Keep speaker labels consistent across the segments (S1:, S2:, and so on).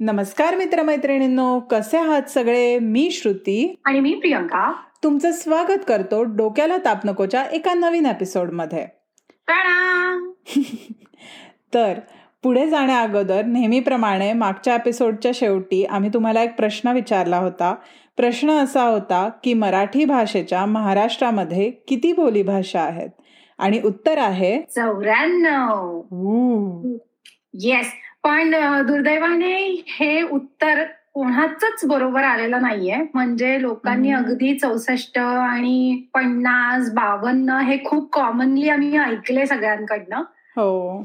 S1: नमस्कार मित्रमैत्रिणींनो कसे आहात सगळे? मी श्रुती.
S2: आणि मी प्रियंका.
S1: तुमचं स्वागत करतो डोक्याला ताप नकोच्या एका नवीन एपिसोडमध्ये.
S2: प्रणाम!
S1: तर पुढे जाण्या अगोदर नेहमीप्रमाणे मागच्या एपिसोडच्या शेवटी आम्ही तुम्हाला एक प्रश्न विचारला होता. प्रश्न असा होता की मराठी भाषेच्या महाराष्ट्रामध्ये किती बोलीभाषा आहेत? आणि उत्तर आहे
S2: चौऱ्याण्णव. येस पण दुर्दैवाने हे उत्तर कोणाच बरोबर आलेलं नाहीये. म्हणजे लोकांनी. अगदी चौसष्ट आणि पन्नास बावन्न हे खूप कॉमनली आम्ही ऐकले सगळ्यांकडनं.
S1: हो.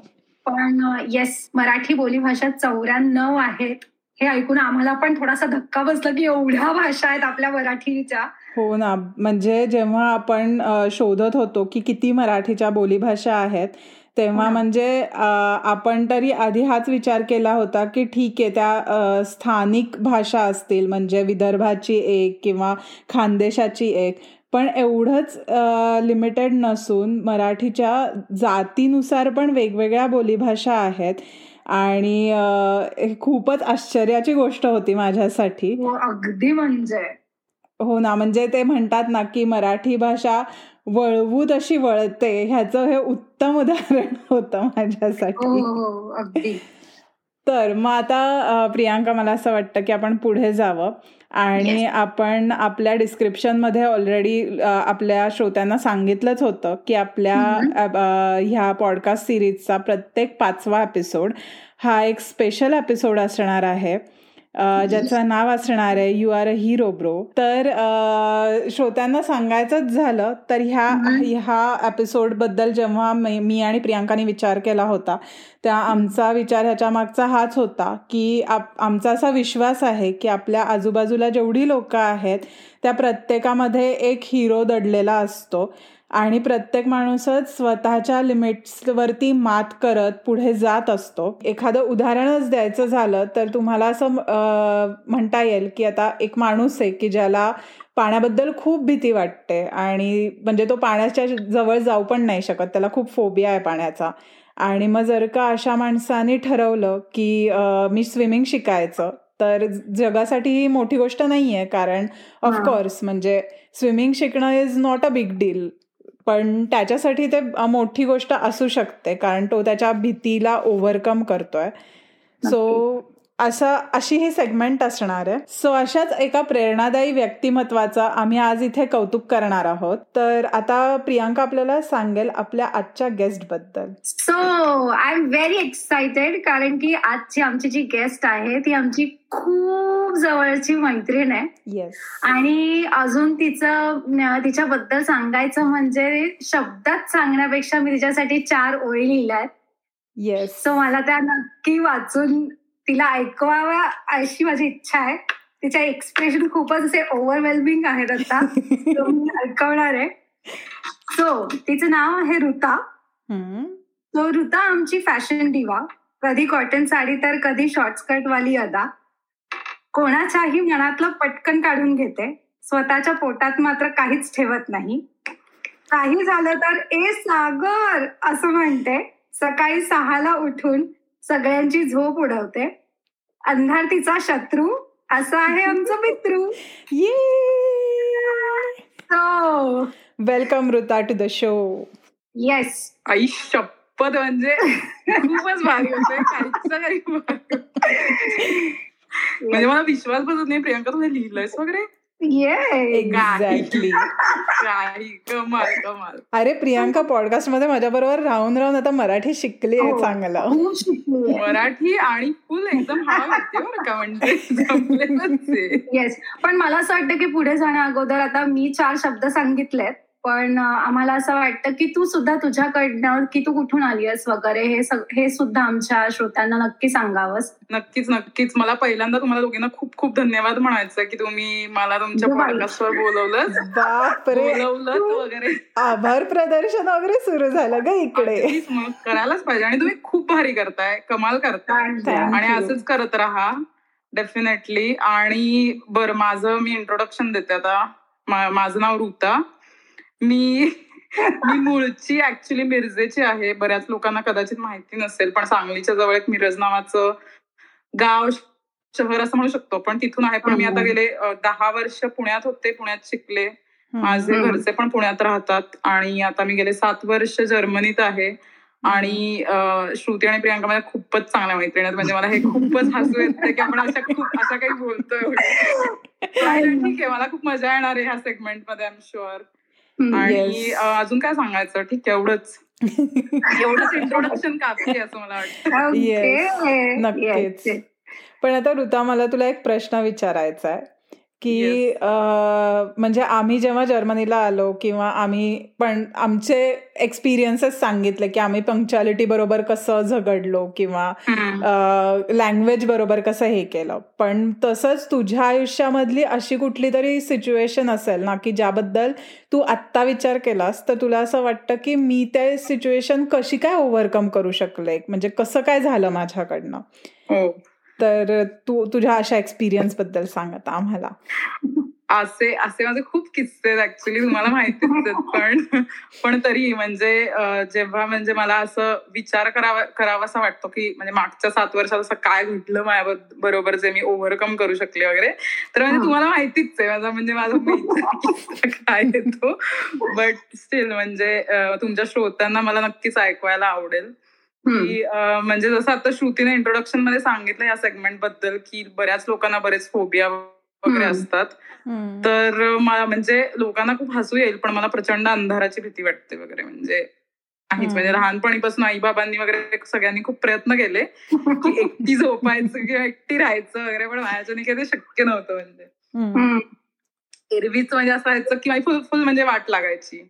S2: पण येस मराठी बोलीभाषा चौऱ्याण्णव आहेत. हे ऐकून आम्हाला पण थोडासा धक्का बसला की एवढ्या भाषा आहेत आपल्या मराठीच्या.
S1: हो ना. म्हणजे जेव्हा आपण शोधत होतो की किती मराठीच्या बोलीभाषा आहेत तेव्हा
S2: हो.
S1: म्हणजे आपण तरी आधी हाच विचार केला होता की ठीक आहे त्या स्थानिक भाषा असतील म्हणजे विदर्भाची एक किंवा खानदेशाची एक पण एवढंच लिमिटेड नसून मराठीच्या जातीनुसार पण वेगवेगळ्या बोलीभाषा आहेत. आणि खूपच आश्चर्याची गोष्ट होती माझ्यासाठी.
S2: हो अगदी म्हणजे.
S1: हो ना म्हणजे ते म्हणतात ना की मराठी भाषा वळवू तशी वळते ह्याचं हे उत्तम उदाहरण होतं
S2: हो
S1: माझ्यासाठी.
S2: हो हो अगदी.
S1: तर मग आता प्रियांका मला असं वाटतं की आपण पुढे जावं आणि. आपण आपल्या डिस्क्रिप्शनमध्ये ऑलरेडी आपल्या श्रोत्यांना सांगितलंच होतं की आपल्या ह्या पॉडकास्ट सिरीजचा प्रत्येक पाचवा एपिसोड हा एक स्पेशल एपिसोड असणार आहे. ज्याचं नाव असणार आहे you are a hero bro तर श्रोत्यांना सांगायचंच झालं तर ह्या. ह्या एपिसोडबद्दल जेव्हा मी मी आणि प्रियांकाने विचार केला होता त्या आमचा विचार ह्याच्या मागचा हाच होता की आप आमचा असा विश्वास आहे की आपल्या आजूबाजूला जेवढी लोकं आहेत त्या प्रत्येकामध्ये एक हिरो दडलेला असतो आणि प्रत्येक माणूसच स्वतःच्या लिमिट्सवरती मात करत पुढे जात असतो. एखादं उदाहरणच द्यायचं झालं तर तुम्हाला असं म्हणता येईल की आता एक माणूस आहे की ज्याला पाण्याबद्दल खूप भीती वाटते आणि म्हणजे तो पाण्याच्या जवळ जाऊ पण नाही शकत त्याला खूप फोबिया आहे पाण्याचा. आणि मग जर का अशा माणसाने ठरवलं की मी स्विमिंग शिकायचं तर जगासाठी ही मोठी गोष्ट नाही आहे कारण. ऑफकोर्स म्हणजे स्विमिंग शिकणं is not a big deal पण त्याच्यासाठी ते मोठी गोष्ट असू शकते कारण तो त्याच्या भीतीला ओव्हरकम करतोय. सो असं अशी ही सेगमेंट असणार आहे. सो अशाच एका प्रेरणादायी व्यक्तिमत्वाचा आम्ही आज इथे कौतुक करणार आहोत. तर आता प्रियांका आपल्याला सांगेल आपल्या आजच्या गेस्टबद्दल.
S2: So I am very excited कारण की आजची आमची जी गेस्ट आहे ती आमची खूप जवळची मैत्रीण आहे.
S1: येस
S2: आणि अजून तिचं तिच्याबद्दल सांगायचं म्हणजे शब्दात सांगण्यापेक्षा मी तिच्यासाठी चार ओळी लिहिल्यात
S1: येस
S2: सो मला त्या नक्की वाचून तिला ऐकवाव्या अशी माझी इच्छा आहे. तिचे एक्सप्रेशन खूपच असे ओव्हरवेल्मिंग आहेत आता. ऐकवणार आहे. सो तिचं नाव आहे ऋता. सो ऋता आमची फॅशन डिवा कधी कॉटन साडी तर कधी शॉर्ट स्कर्ट वाली अदा. कोणाच्याही मनातलं पटकन काढून घेते. स्वतःच्या पोटात मात्र काहीच ठेवत नाही. काही झालं तर ए सागर असं म्हणते. सकाळी सहाला उठून सगळ्यांची झोप उडवते. अंधार तिचा शत्रू असा आहे आमचं मित्रू. So
S1: welcome Ruta to the show
S2: yes
S3: आई शपथ म्हणजे खूपच भारी होते. म्हणजे मला विश्वास बसत नाही. प्रियांका तू हे लिहिलंयस वगैरे?
S1: एक्झॅक्टली
S3: काही कमाल कमाल
S1: अरे प्रियांका पॉडकास्टमध्ये माझ्या बरोबर राहून राहून आता मराठी शिकली आहे
S2: हो.
S1: चांगलं.
S2: शिकली
S3: मराठी आणि फुल एकदम हा का म्हणजे.
S2: येस पण मला असं वाटतं की पुढे जाण्या अगोदर आता मी चार शब्द सांगितलेत. पण आम्हाला असं वाटतं की तू सुद्धा तुझ्याकडनं की तू कुठून आली आहेस वगैरे हे सग- हे सुद्धा आमच्या श्रोत्यांना नक्की सांगावंस.
S3: नक्कीच नक्कीच. मला पहिल्यांदा तुम्हाला दोघींना खूप खूप धन्यवाद म्हणायचं की तुम्ही मला तुमच्या. पॉडकास्टवर बोलवलं
S1: बापरे.
S3: बोलवलं वगैरे.
S1: आभार प्रदर्शन वगैरे सुरू झालं ग इकडे.
S3: करायलाच पाहिजे. आणि तुम्ही खूप भारी करताय. कमाल करताय. आणि. असंच करत राहा. डेफिनेटली आणि बरं माझं मी इंट्रोडक्शन देते आता. माझं नाव ऋता. मी मी मूळची ऍक्च्युली मिरजेची आहे. बऱ्याच लोकांना कदाचित माहिती नसेल पण सांगलीच्या जवळ एक मिरज नावाचं गाव शहर असं म्हणू शकतो. पण तिथून आहे. पण मी आता गेले दहा वर्ष पुण्यात होते. पुण्यात शिकले. माझे घरचे पण पुण्यात राहतात. आणि आता मी गेले सात वर्ष जर्मनीत आहे. आणि श्रुती आणि प्रियांका माझ्या खूपच चांगल्या मैत्रिणी म्हणजे मला हे खूपच हसू येते की आपण अशा खूप अशा काही बोलतोय ठीक आहे. मला खूप मजा येणार आहे ह्या सेगमेंटमध्ये आय एम शुअर आणि अजून काय सांगायचं? ठीक आहे एवढंच. एवढंच इंट्रोडक्शन काफी असं मला वाटतं.
S1: नक्कीच. पण आता ऋता मला तुला एक प्रश्न विचारायचा आहे की म्हणजे आम्ही जेव्हा जर्मनीला आलो किंवा आम्ही पण आमचे एक्सपिरियन्सेस सांगितले की आम्ही पंक्च्युअलिटी बरोबर कसं झगडलो किंवा लँग्वेज बरोबर कसं हे केलं. पण तसंच तुझ्या आयुष्यामधली अशी कुठली तरी सिच्युएशन असेल ना की ज्याबद्दल तू आत्ता विचार केलास तर तुला असं वाटतं की मी त्या सिच्युएशन कशी काय ओव्हरकम करू शकले? म्हणजे कसं काय झालं माझ्याकडनं?
S3: हो.
S1: तर तू तुझ्या अशा एक्सपिरियन्सबद्दल सांगत आम्हाला.
S3: असे असे माझे खूप किस्से आहेत ऍक्च्युली तुम्हाला माहितीच आहेत पण. पण तरी म्हणजे जेव्हा म्हणजे मला असं विचार करावा करावासा वाटतो की म्हणजे मागच्या सात वर्षात असं काय घडलं माझ्या बरोबर जे मी ओव्हरकम करू शकले वगैरे. तर म्हणजे तुम्हाला माहितीच आहे माझा म्हणजे माझा काय येतो बट स्टील म्हणजे तुमच्या श्रोत्यांना मला नक्कीच ऐकवायला आवडेल. की म्हणजे जसं आता श्रुतीने इंट्रोडक्शनमध्ये सांगितलं या सेगमेंटबद्दल की बऱ्याच लोकांना बरेच फोबिया वगैरे असतात. तर मला म्हणजे लोकांना खूप हसू येईल पण मला प्रचंड अंधाराची भीती वाटते वगैरे म्हणजे काहीच म्हणजे लहानपणीपासून आई बाबांनी वगैरे सगळ्यांनी खूप प्रयत्न केले की एकटी झोपायचं किंवा एकटी राहायचं वगैरे पण माझ्याने काही ते शक्य नव्हतं म्हणजे. एरवीच म्हणजे असं व्हायचं की फुल फुल म्हणजे वाट लागायची.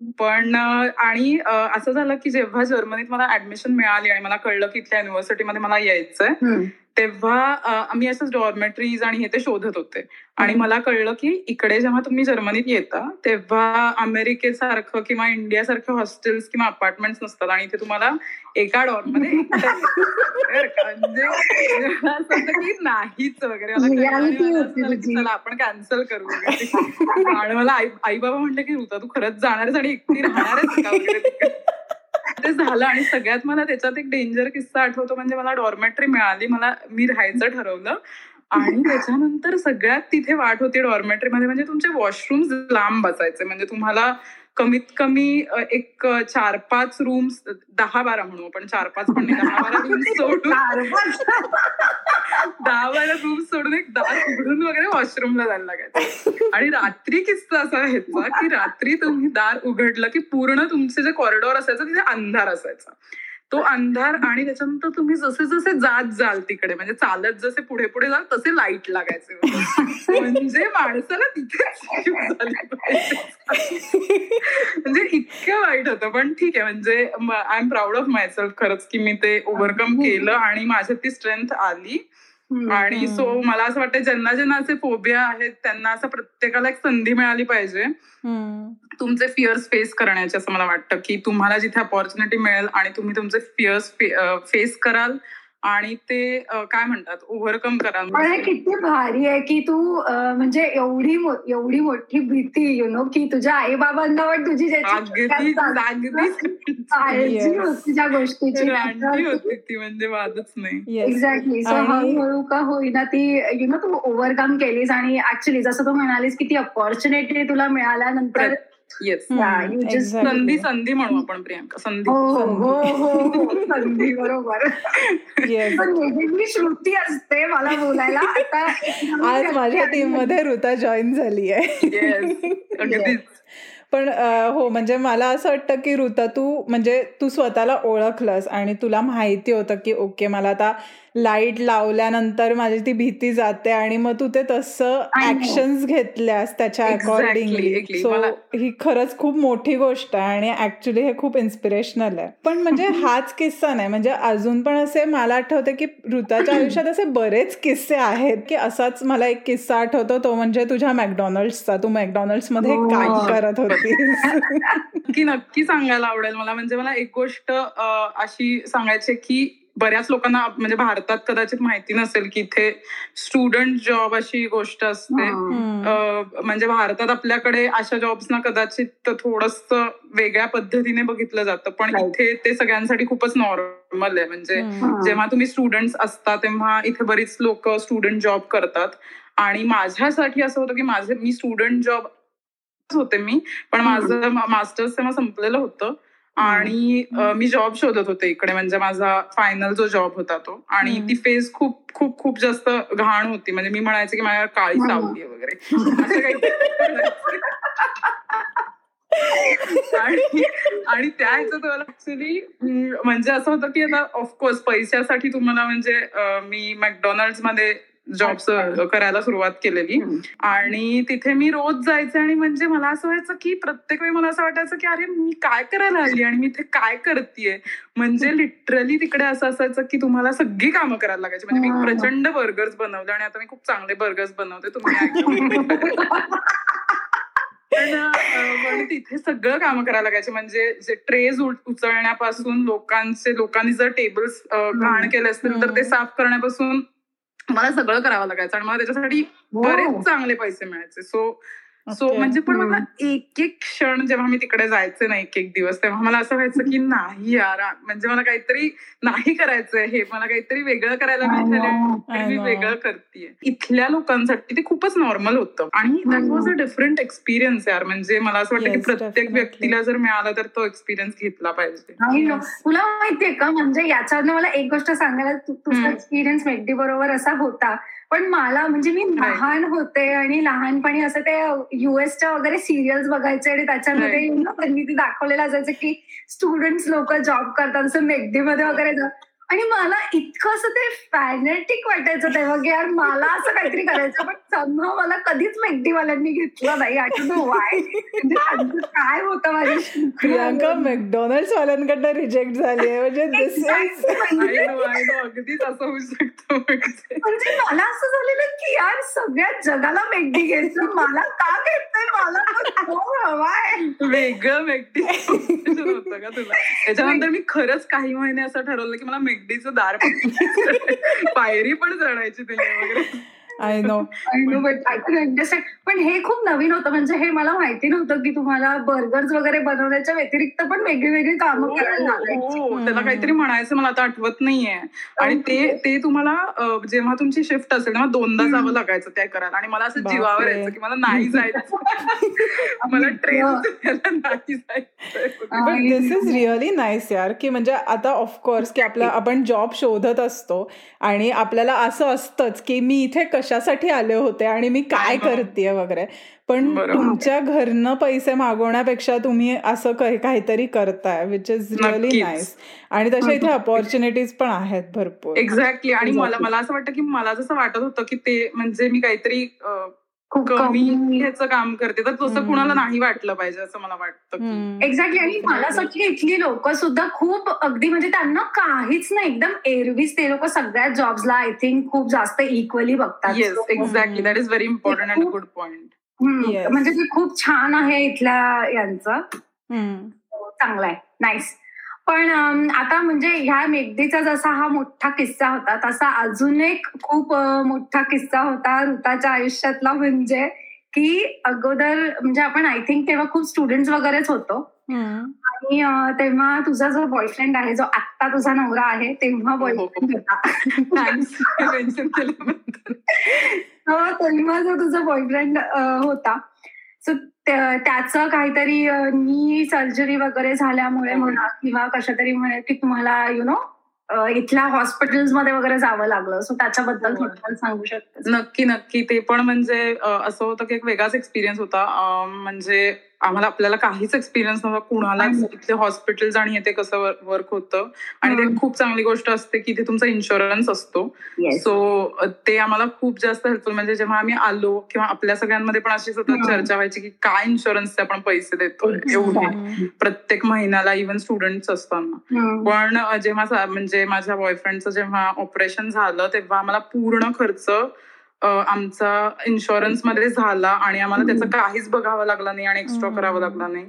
S3: पण आणि असं झालं की जेव्हा जर्मनीत मला ऍडमिशन मिळाली आणि मला कळलं की इथल्या युनिव्हर्सिटीमध्ये मला यायचंय तेव्हा आम्ही असंच डॉर्मेटरीज आणि हे ते शोधत होते. आणि मला कळलं की इकडे जेव्हा तुम्ही जर्मनीत येता तेव्हा अमेरिकेसारखं किंवा इंडियासारखं हॉस्टेल्स किंवा अपार्टमेंट्स नसतात. आणि इथे तुम्हाला एका डॉर्ममध्ये म्हणजे की नाहीच वगैरे. आपण कॅन्सल करू आणि मला आई आई बाबा म्हणले की ऋता तू खरंच जाणारच आणि एकटी राहणारच का ते झालं आणि सगळ्यात मला त्याच्यात एक डेंजर किस्सा आठवतो म्हणजे मला डॉर्मेटरी मिळाली मला मी राहायचं ठरवलं. आणि त्याच्यानंतर सगळ्यात तिथे वाट होती डॉर्मेटरीमध्ये म्हणजे तुमचे वॉशरूम्स लांब बसायचे म्हणजे तुम्हाला कमीत कमी एक चार पाच रूम्स दहा बारा म्हणू आपण चार पाच पण दहा बारा रूम्स सोडून. दहा बारा रूम्स सोडून एक दार उघडून वगैरे वॉशरूमला जायला लागायचं. आणि रात्री किस्सा असा व्हायचा की रात्री तुम्ही दार उघडलं की पूर्ण तुमचे जे कॉरिडॉर असायचं तिथे अंधार असायचा. तो अंधार आणि त्याच्यानंतर तुम्ही जसे जसे जात जाल तिकडे म्हणजे चालत जसे पुढे पुढे जाल तसे लाइट लागायचे. म्हणजे माणसाला तिथे म्हणजे इतकं वाईट होतं. पण ठीक आहे म्हणजे I am proud of myself खरंच की मी ते ओव्हरकम केलं आणि माझ्यात ती स्ट्रेंथ आली. आणि सो मला असं वाटतं ज्यांना ज्यांना असे फोबिया आहेत त्यांना असं प्रत्येकाला एक संधी मिळाली पाहिजे. तुमचे फिअर्स फेस करण्याचे असं मला वाटतं की तुम्हाला जिथे अपॉर्च्युनिटी मिळेल आणि तुम्ही तुमचे फिअर्स फेस कराल आणि ते काय म्हणतात? ओव्हरकम करा
S2: पण किती भारी आहे की तू म्हणजे एवढी एवढी मोठी भीती यु नो की तुझ्या आई बाबांना पण तुझी ज्या गोष्टीची
S3: होती ती म्हणजे वादच नाही.
S2: एक्झॅक्टली सो हळूहळू का होईना ती यु नो तू ओव्हरकम केलीस आणि ऍक्च्युली जसं तू म्हणालीस की ती अपॉर्च्युनिटी तुला मिळाल्यानंतर
S3: येस संधी संधी म्हणू आपण प्रियांका. संधी
S2: हो, हो, हो, संधी बरोबर. मी श्रुती असते मला बोलायला.
S1: आज माझ्या टीममध्ये ऋता जॉईन झाली आहे. पण हो म्हणजे मला असं वाटतं की ऋता तू म्हणजे तू स्वतःला ओळखलंस आणि तुला माहिती होतं की ओके मला आता लाइट लावल्यानंतर माझी ती भीती जाते आणि मग तू ते तसं ऍक्शन्स घेतल्यास त्याच्या अकॉर्डिंगली सो ही खरंच खूप मोठी गोष्ट आहे आणि ऍक्च्युली हे खूप इन्स्पिरेशनल आहे. पण म्हणजे हाच किस्सा नाही. म्हणजे अजून पण असे मला आठवते की ऋताच्या आयुष्यात असे बरेच किस्से आहेत की असाच मला एक किस्सा आठवतो. तो म्हणजे तुझ्या मॅकडॉनल्ड्सचा. तू मॅकडॉनल्ड्समध्ये हो. काय करत होती
S3: की नक्की सांगायला आवडेल मला. म्हणजे मला एक गोष्ट अशी सांगायची की बऱ्याच लोकांना म्हणजे भारतात कदाचित माहिती नसेल की इथे स्टुडंट जॉब अशी गोष्ट असते. म्हणजे भारतात आपल्याकडे अशा जॉब्सना कदाचित थोडस वेगळ्या पद्धतीने बघितलं जातं पण इथे ते सगळ्यांसाठी खूपच नॉर्मल आहे. म्हणजे जेव्हा तुम्ही स्टुडंट असता तेव्हा इथे बरीच लोक स्टुडंट जॉब करतात. आणि माझ्यासाठी असं होतं की माझे मी स्टुडंट जॉब होते मी पण माझं मास्टर्स तेव्हा संपलेलं होतं. आणि मी जॉब शोधत होते इकडे. म्हणजे माझा फायनल जो जॉब होता तो. आणि ती फेज खूप खूप खूप जास्त घाण होती. म्हणजे मी म्हणायचे की माझ्या काळी सावली वगैरे. असं काही आणि आणि त्या ह्याच्यात मला ऍक्च्युली म्हणजे असं होतं की आता ऑफकोर्स पैशासाठी तुम्हाला म्हणजे मी मॅकडॉनल्डमध्ये जॉब करायला सुरुवात केलेली. आणि तिथे मी रोज जायचे आणि म्हणजे मला असं व्हायचं की प्रत्येक वेळी मला असं वाटायचं की अरे मी काय करायला आली आणि मी इथे काय करतेय? म्हणजे लिटरली तिकडे असं असायचं की तुम्हाला सगळी कामं करायला लागायची. म्हणजे मी प्रचंड बर्गर्स बनवले आणि आता मी खूप चांगले बर्गर्स बनवते तुम्ही पण तिथे सगळं काम करायला लागायचे. म्हणजे जे ट्रेज उचलण्यापासून लोकांचे लोकांनी जर टेबल्स घाण केले असतील तर ते साफ करण्यापासून मला सगळं करावं लागायचं आणि मला त्याच्यासाठी बरेच चांगले पैसे मिळायचे. सो सो म्हणजे पण मला एक एक क्षण जेव्हा मी तिकडे जायचे ना एक एक दिवस तेव्हा मला असं व्हायचं की नाही यार म्हणजे मला काहीतरी नाही करायचंय हे मला काहीतरी वेगळं करायला मिळालं मी वेगळं करतेय. इथल्या लोकांसाठी ते खूपच नॉर्मल होतं. आणि that was a different experience यार म्हणजे मला असं वाटतं की प्रत्येक व्यक्तीला जर मिळाला तर तो एक्सपिरियन्स घेतला पाहिजे.
S2: तुला माहितीये का म्हणजे याच्यावर मला एक गोष्ट सांगायला तुझा एक्सपिरियन्स मेकडी बरोबर असा होता पण मला म्हणजे मी लहान होते आणि लहानपणी असं ते युएसच्या वगैरे सिरियल्स बघायचे आणि त्याच्यामध्ये त्यांनी ते दाखवलेलं असायचं की स्टुडंट लोक जॉब करतात. असं मेगडीमध्ये वगैरे आणि मला इतकं असं ते फॅनेटिक वाटायचं तेव्हा की यार मला असं काहीतरी करायचं पण समजा मला कधीच मेगडीवाल्यांनी घेतलं नाही. आठवतो वाय म्हणजे काय होतं माझ्या
S1: प्रियांका मॅकडॉनल्ड वाल्यांकडनं रिजेक्ट झाली आहे म्हणजे
S3: अगदीच असं होऊ शकतं
S2: म्हणजे. मला असं झालेलं की यार सगळ्या जगाला मेगडी घ्यायचं. मला का घेतलंय? मला हवाय
S3: वेगळं मेगडी होतं का तुला? त्याच्यानंतर मी खरंच काही महिने असं ठरवलं की मला मेगडीचं दार पायरी पण चढायची त्याला वगैरे
S1: आय नो
S2: अंडरस्टँड पण हे खूप नवीन होतं. म्हणजे हे मला माहिती नव्हतं की तुम्हाला बर्गर्स वगैरे बनवण्याच्या व्यतिरिक्त पण वेगळी वेगळी कामं
S3: हो,
S2: करायला
S3: हो. त्याला काहीतरी म्हणायचं मला आता आठवत नाहीये. आणि ते ते तुम्हाला जेव्हा तुमची शिफ्ट असेल तेव्हा दोनदा जावं लागायचं त्या करायला. आणि मला असं जीवावर यायचं की मला नाही जायचं. मला ट्रेन नाही जायचं
S1: but this is really nice यार की म्हणजे आता ऑफकोर्स की आपला आपण जॉब शोधत असतो आणि आपल्याला असं असतंच की मी इथे कशासाठी आले होते आणि मी काय करते वगैरे. पण तुमच्या घरनं पैसे मागवण्यापेक्षा तुम्ही असं काहीतरी करताय विच इज रिअली नाईस आणि तशा इथे अपॉर्च्युनिटीज पण आहेत भरपूर.
S3: एक्झॅक्टली आणि मला मला असं वाटतं की मला जसं वाटत होतं की ते म्हणजे मी काहीतरी कमी ह्याचं काम करते. तर तसं कुणाला नाही वाटलं पाहिजे असं मला वाटतं
S2: एक्झॅक्टली आणि मला असं वाटतं इथली लोक सुद्धा खूप अगदी म्हणजे त्यांना काहीच नाही. एकदम एरवीच ते लोक सगळ्या जॉब्सला आय थिंक खूप जास्त इक्वली बघतात.
S3: Yes exactly that is very important and good point
S2: म्हणजे ते खूप छान आहे इथल्या यांचं. चांगलं आहे. नाईस पण आता म्हणजे ह्या मेगदीचा जसा हा मोठा किस्सा होता तसा अजून एक खूप मोठा किस्सा होता ऋताच्या आयुष्यातला म्हणजे की अगोदर म्हणजे आपण आय थिंक तेव्हा खूप स्टुडंट वगैरेच होतो. आणि तेव्हा तुझा जो बॉयफ्रेंड आहे जो आत्ता तुझा नवरा आहे तेव्हा बॉयफ्रेंड होता. तेव्हा जो तुझा बॉयफ्रेंड होता. सो त्याचं काहीतरी नी सर्जरी वगैरे झाल्यामुळे म्हणा किंवा कशा तरी म्हणे की तुम्हाला यु नो इथल्या हॉस्पिटल्समध्ये वगैरे जावं लागलं. सो त्याच्याबद्दल थोडं सांगू शकतो
S3: नक्की नक्की. ते पण म्हणजे असं होतं की एक वेगळाच एक्सपिरियन्स होता. म्हणजे आम्हाला आपल्याला काहीच एक्सपिरियन्स नव्हता. कुणालाच इथले हॉस्पिटल्स आणि ते कसं वर्क होतं. आणि ते खूप चांगली गोष्ट असते की ते तुमचा इन्शुरन्स असतो. सो ते आम्हाला खूप जास्त हेल्पफुल म्हणजे जेव्हा आम्ही आलो किंवा आपल्या सगळ्यांमध्ये पण अशी सतत चर्चा व्हायची की काय इन्शुरन्सचे आपण पैसे देतो एवढे. प्रत्येक महिन्याला इव्हन स्टुडंट असताना. पण जेव्हा म्हणजे माझ्या बॉयफ्रेंडचं जेव्हा ऑपरेशन झालं तेव्हा आम्हाला पूर्ण खर्च आमचा इन्शुरन्समध्ये झाला आणि आम्हाला त्याचं काहीच बघावं लागलं नाही आणि एक्स्ट्रा करावं लागलं नाही.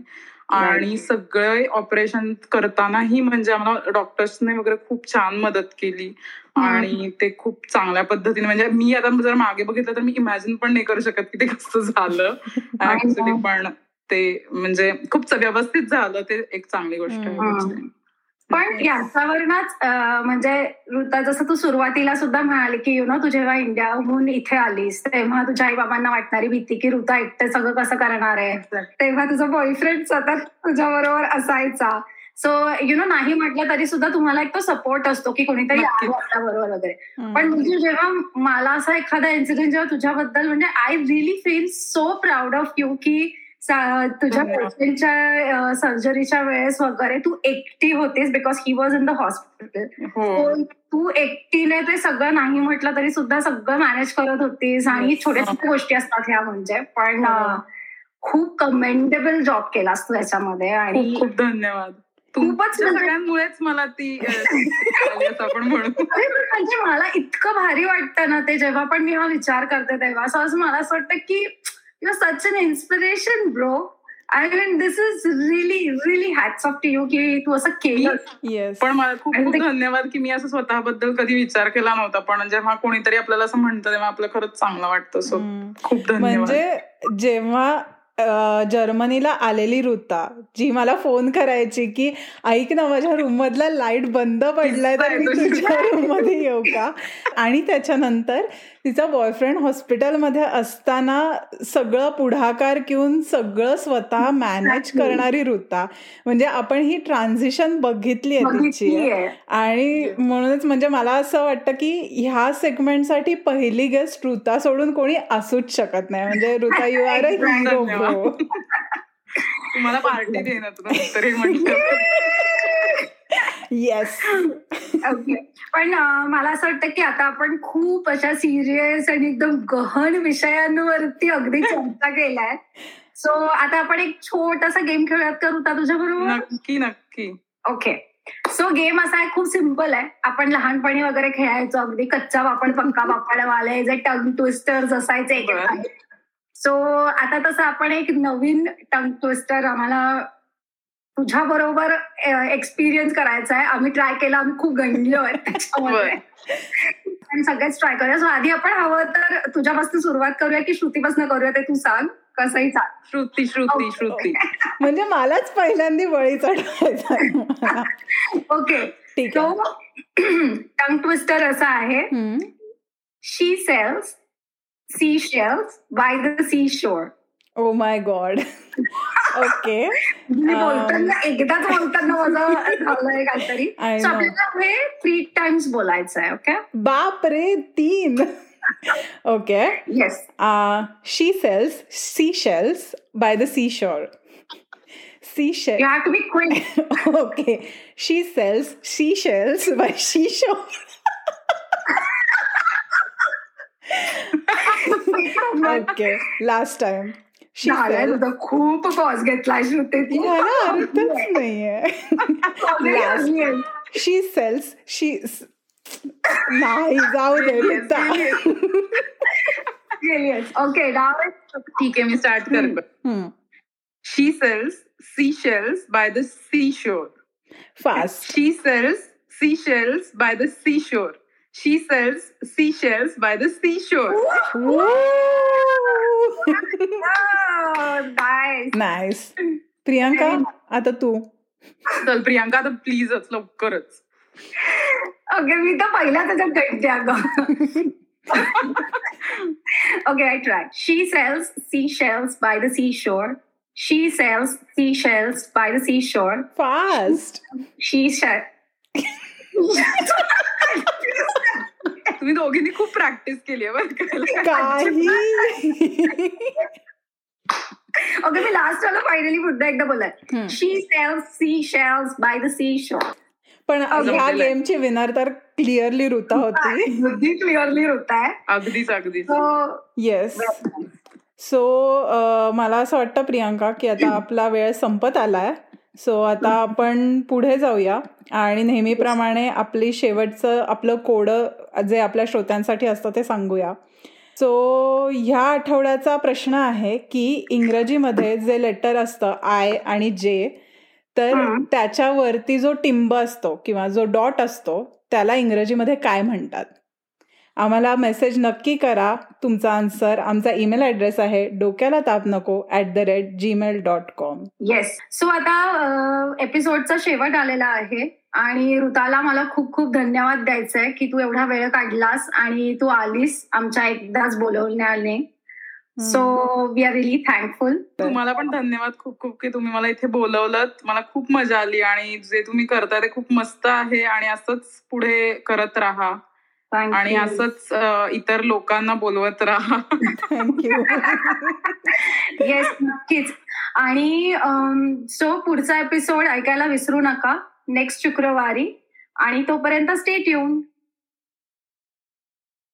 S3: आणि सगळे ऑपरेशन करतानाही म्हणजे आम्हाला डॉक्टर्सने वगैरे खूप छान मदत केली. आणि ते खूप चांगल्या पद्धतीने म्हणजे मी आता जर मागे बघितलं तर मी इमॅजिन पण नाही करू शकत की ते कसं झालं. ऍक्च्युली पण ते म्हणजे खूप व्यवस्थित झालं. ते एक चांगली गोष्ट आहे.
S2: पण याच्यावरच म्हणजे ऋता जसं तू सुरुवातीला सुद्धा म्हणाली की यु नो तू जेव्हा इंडियाहून इथे आलीस तेव्हा तुझ्या आई बाबांना वाटणारी भीती की ऋता एकटे सगळं कसं करणार आहे? तेव्हा तुझा बॉयफ्रेंड सतत तुझ्या बरोबर असायचा. सो यु नो नाही म्हटलं तरी सुद्धा तुम्हाला एक तो सपोर्ट असतो की कोणीतरी आपल्या बरोबर वगैरे. पण म्हणजे जेव्हा मला असा एखादा इन्सिडेंट जेव्हा तुझ्याबद्दल म्हणजे I really feel so proud of you की तुझ्या पेशंटच्या सर्जरीच्या वेळेस वगैरे तू एकटी होतीस because he was in the hospital तू एकटीने ते सगळं नाही म्हटलं तरी सुद्धा सगळं मॅनेज करत होतीस आणि छोट्या छोट्या गोष्टी असतात ह्या म्हणजे. पण खूप कमेंडेबल जॉब केलास तू याच्यामध्ये आणि
S3: खूप धन्यवाद. खूपच म्हणजे सगळ्यांमुळेच मला ती आपण म्हणू.
S2: म्हणजे मला इतकं भारी वाटतं ना ते जेव्हा पण मी हा विचार करते तेव्हा. असं मला असं वाटतं की you're such an inspiration, bro. I mean this is really really hats off to you की तू असं केलं
S3: पण मला खूप खूप धन्यवाद की मी असं स्वतःबद्दल कधी विचार केला नव्हता. पण जेव्हा कोणीतरी आपल्याला असं म्हणतं तेव्हा आपलं खरंच चांगलं वाटतं. सो खूप धन्यवाद.
S1: म्हणजे जेव्हा जर्मनीला आलेली ऋता जी मला फोन करायची की ऐक ना माझ्या रूम मधला लाइट बंद पडलाय तर मी तुझ्या रूममध्ये येऊ का? आणि त्याच्यानंतर तिचा बॉयफ्रेंड हॉस्पिटलमध्ये असताना सगळं पुढाकार घेऊन सगळं स्वतः मॅनेज करणारी ऋता. म्हणजे आपण ही ट्रान्झिशन बघितली आहे तिची आणि म्हणूनच म्हणजे मला असं वाटतं की ह्या सेगमेंटसाठी पहिली गेस्ट ऋता सोडून कोणी असूच शकत नाही. म्हणजे Ruta you are a hero
S3: तुम्हाला पार्टी देणार
S1: येस
S2: ओके पण मला असं वाटतं की आता आपण खूप अशा सिरियस आणि एकदम गहन विषयांवरती अगदी चर्चा केलाय. सो आता आपण एक छोटासा गेम खेळूयात करू का तुझ्या बरोबर
S3: नक्की नक्की.
S2: ओके सो गेम असा आहे खूप सिंपल आहे. आपण लहानपणी वगैरे खेळायचो अगदी कच्चा वापड पक्का वाले जे टंग ट्विस्टर्स असायचे सो आता तसं आपण एक नवीन टंग ट्विस्टर आम्हाला तुझ्या बरोबर एक्सपिरियन्स करायचा आहे. आम्ही ट्राय केला आम्ही खूप त्याच्यामध्ये. आणि सगळेच ट्राय करूया. सो आधी आपण हवं तर तुझ्यापासून सुरुवात करूया की श्रुतीपासून करूया ते तू सांग. कसंही सांग
S3: श्रुती श्रुती श्रुती.
S1: म्हणजे मलाच पहिल्यांदा बळी चढवायचा
S2: ओके तो टंग ट्विस्टर असा आहे. She sells sea shells by the sea shore
S1: oh my God okay
S2: बोलताना एकदाच बोलताना माझं झालंय काहीतरी आपल्याला हे थ्री टाइम्स बोलायचं आहे ओके
S1: बाप रे तीन okay
S2: yes
S1: she sells sea shells by the sea shore sea shell
S2: you have to be quick
S1: okay she sells sea shells by she shore okay last time
S2: खूप pause घेतला श्रुती
S1: अर्थच नाहीये शी cells शी नाही जाऊ दे
S2: okay
S3: ठीक आहे मी start करतो she sells sea shells by the sea shore
S1: fast
S3: she sells sea shells by the sea shore she sells sea shells by the sea shore
S1: nice Priyanka आता तू
S3: चल प्रियांका आता प्लीजच लवकरच
S2: ओके मी तर पहिला त्याच्यात भेटते अगं okay I try she sells sea shells by the sea shore she sells sea shells by the sea shore
S1: fast
S2: she shell
S3: तुम्ही दोघींनी खूप प्रॅक्टिस केली आहे
S2: ओके मी लास्ट वाला फायनली मुद्दा एकदा बोलाय she sells sea shells by the sea shore
S1: पण ह्या गेमची विनर तर क्लिअरली ऋता होती.
S2: क्लिअरली ऋता आहे.
S3: अगदीच अगदीच.
S1: येस सो मला असं वाटतं प्रियांका की आता आपला वेळ संपत आलाय. सो आता आपण पुढे जाऊया. आणि नेहमीप्रमाणे आपली शेवटचं आपलं कोड जे आपल्या श्रोत्यांसाठी असतं ते सांगूया. सो ह्या आठवड्याचा प्रश्न आहे की इंग्रजीमध्ये जे लेटर असतं आय आणि जे तर त्याच्यावरती जो टिंब असतो किंवा जो डॉट असतो त्याला इंग्रजीमध्ये काय म्हणतात? आम्हाला मेसेज नक्की करा. तुमचा आन्सर आमचा ईमेल ऍड्रेस आहे डोक्याला ताप नको at the rate Gmail dot com.
S2: Yes so आता एपिसोडचा शेवट आलेला आहे आणि ऋताला मला खूप खूप धन्यवाद द्यायचा आहे की तू एवढा वेळ काढलास आणि तू आलीस आमच्या एकदाच बोलवण्याने. So we are really thankful
S3: तुम्हाला पण धन्यवाद खूप खूप की तुम्ही मला इथे बोलवलं मला खूप मजा आली आणि जे तुम्ही करताय ते खूप मस्त आहे आणि असंच पुढे करत राहा. आणि असंच इतर लोकांना बोलवत राहा.
S1: थँक्यू
S2: येस नक्कीच. आणि सो पुढचा एपिसोड ऐकायला विसरू नका. नेक्स्ट शुक्रवारी. आणि तोपर्यंत स्टेट येऊन